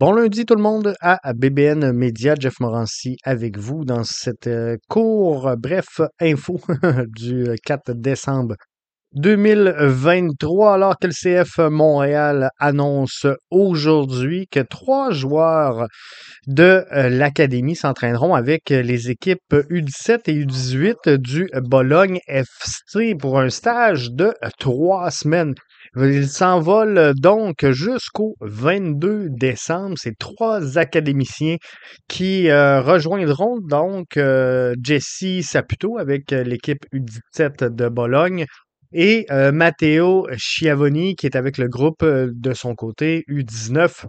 Bon lundi tout le monde à BBN Media, Jeff Morancy avec vous dans cette euh, court, bref, info du 4 décembre 2023, alors que le CF Montréal annonce aujourd'hui que trois joueurs de euh, l'Académie s'entraîneront avec les équipes U17 et U18 du Bologne FC pour un stage de trois semaines. Il s'envole donc jusqu'au 22 décembre. C'est trois académiciens qui euh, rejoindront donc euh, Jesse Saputo avec l'équipe U17 de Bologne et euh, Matteo Schiavoni qui est avec le groupe euh, de son côté U19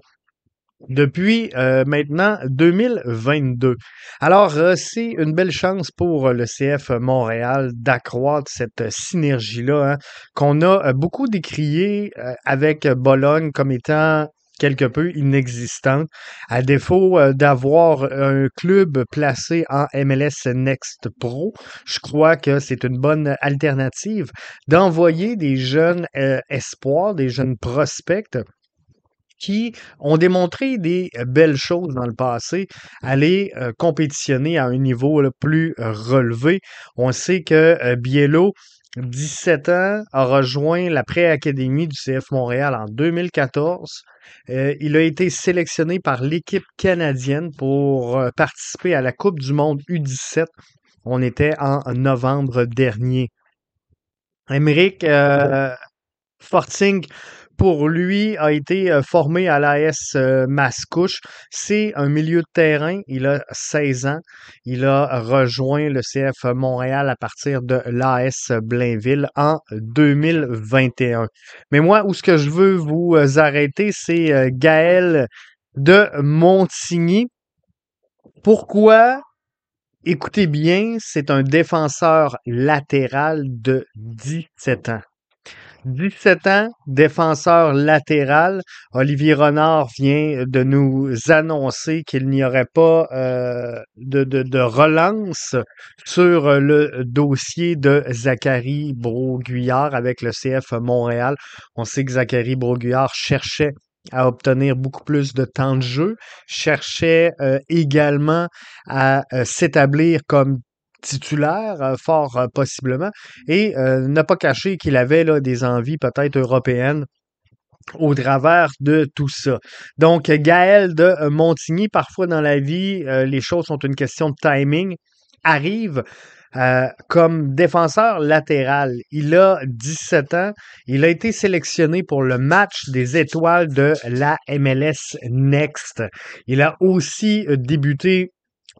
depuis euh, maintenant 2022. Alors, c'est une belle chance pour le CF Montréal d'accroître cette synergie-là hein, qu'on a beaucoup décrié avec Bologne comme étant quelque peu inexistant. À défaut euh, d'avoir un club placé en MLS Next Pro, je crois que c'est une bonne alternative d'envoyer des jeunes euh, espoirs, des jeunes prospects qui ont démontré des belles choses dans le passé, aller euh, compétitionner à un niveau plus relevé. On sait que Biello 17 ans, a rejoint la pré-académie du CF Montréal en 2014. Euh, il a été sélectionné par l'équipe canadienne pour euh, participer à la Coupe du Monde U17. On était en novembre dernier. Émeric euh, Forting pour lui, a été euh, formé à l'AS euh, Mascouche. C'est un milieu de terrain. Il a 16 ans. Il a rejoint le CF Montréal à partir de l'AS Blainville en 2021. Mais moi, où ce que je veux vous euh, arrêter, c'est Gaël de Montigny. Pourquoi? Écoutez bien, c'est un défenseur latéral de 17 ans. 17 ans, défenseur latéral. Olivier Renard vient de nous annoncer qu'il n'y aurait pas euh, de, relance sur le dossier de Zachary Broguillard avec le CF Montréal. On sait que Zachary Broguillard cherchait à obtenir beaucoup plus de temps de jeu, cherchait euh, également à euh, s'établir comme titulaire, euh, fort euh, possiblement, et euh, n'a pas caché qu'il avait là, des envies peut-être européennes au travers de tout ça. Donc, Gaël de Montigny, parfois dans la vie, les choses sont une question de timing, arrive comme défenseur latéral. Il a 17 ans. Il a été sélectionné pour le match des étoiles de la MLS Next. Il a aussi débuté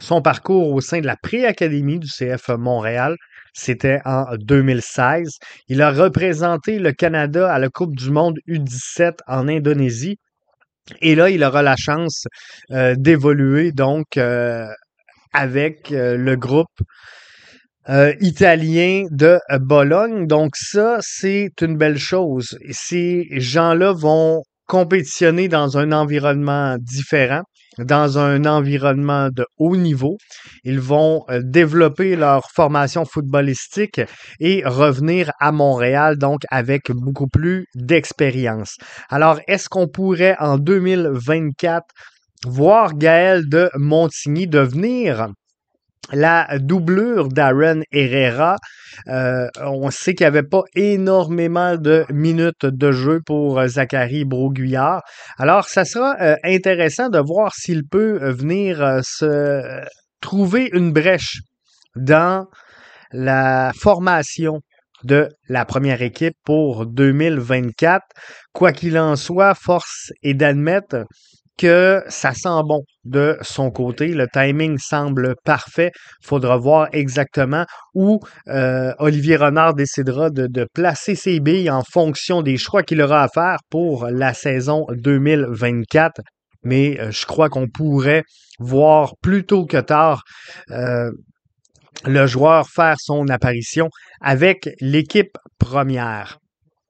son parcours au sein de la pré-académie du CF Montréal. C'était en 2016. Il a représenté le Canada à la Coupe du Monde U17 en Indonésie. Et là, il aura la chance euh, d'évoluer donc euh, avec euh, le groupe italien de Bologne. Donc ça, c'est une belle chose. Ces gens-là vont compétitionner dans un environnement différent dans un environnement de haut niveau. Ils vont euh, développer leur formation footballistique et revenir à Montréal, donc avec beaucoup plus d'expérience. Alors, est-ce qu'on pourrait en 2024 voir Gaël de Montigny devenir la doublure d'Aaron Herrera, euh, on sait qu'il n'y avait pas énormément de minutes de jeu pour euh, Zachary Broguillard. Alors, ça sera euh, intéressant de voir s'il peut venir se trouver une brèche dans la formation de la première équipe pour 2024. Quoi qu'il en soit, force est d'admettre que ça sent bon de son côté. Le timing semble parfait. Faudra voir exactement où euh, Olivier Renard décidera de, placer ses billes en fonction des choix qu'il aura à faire pour la saison 2024. Mais euh, je crois qu'on pourrait voir plus tôt que tard euh, le joueur faire son apparition avec l'équipe première.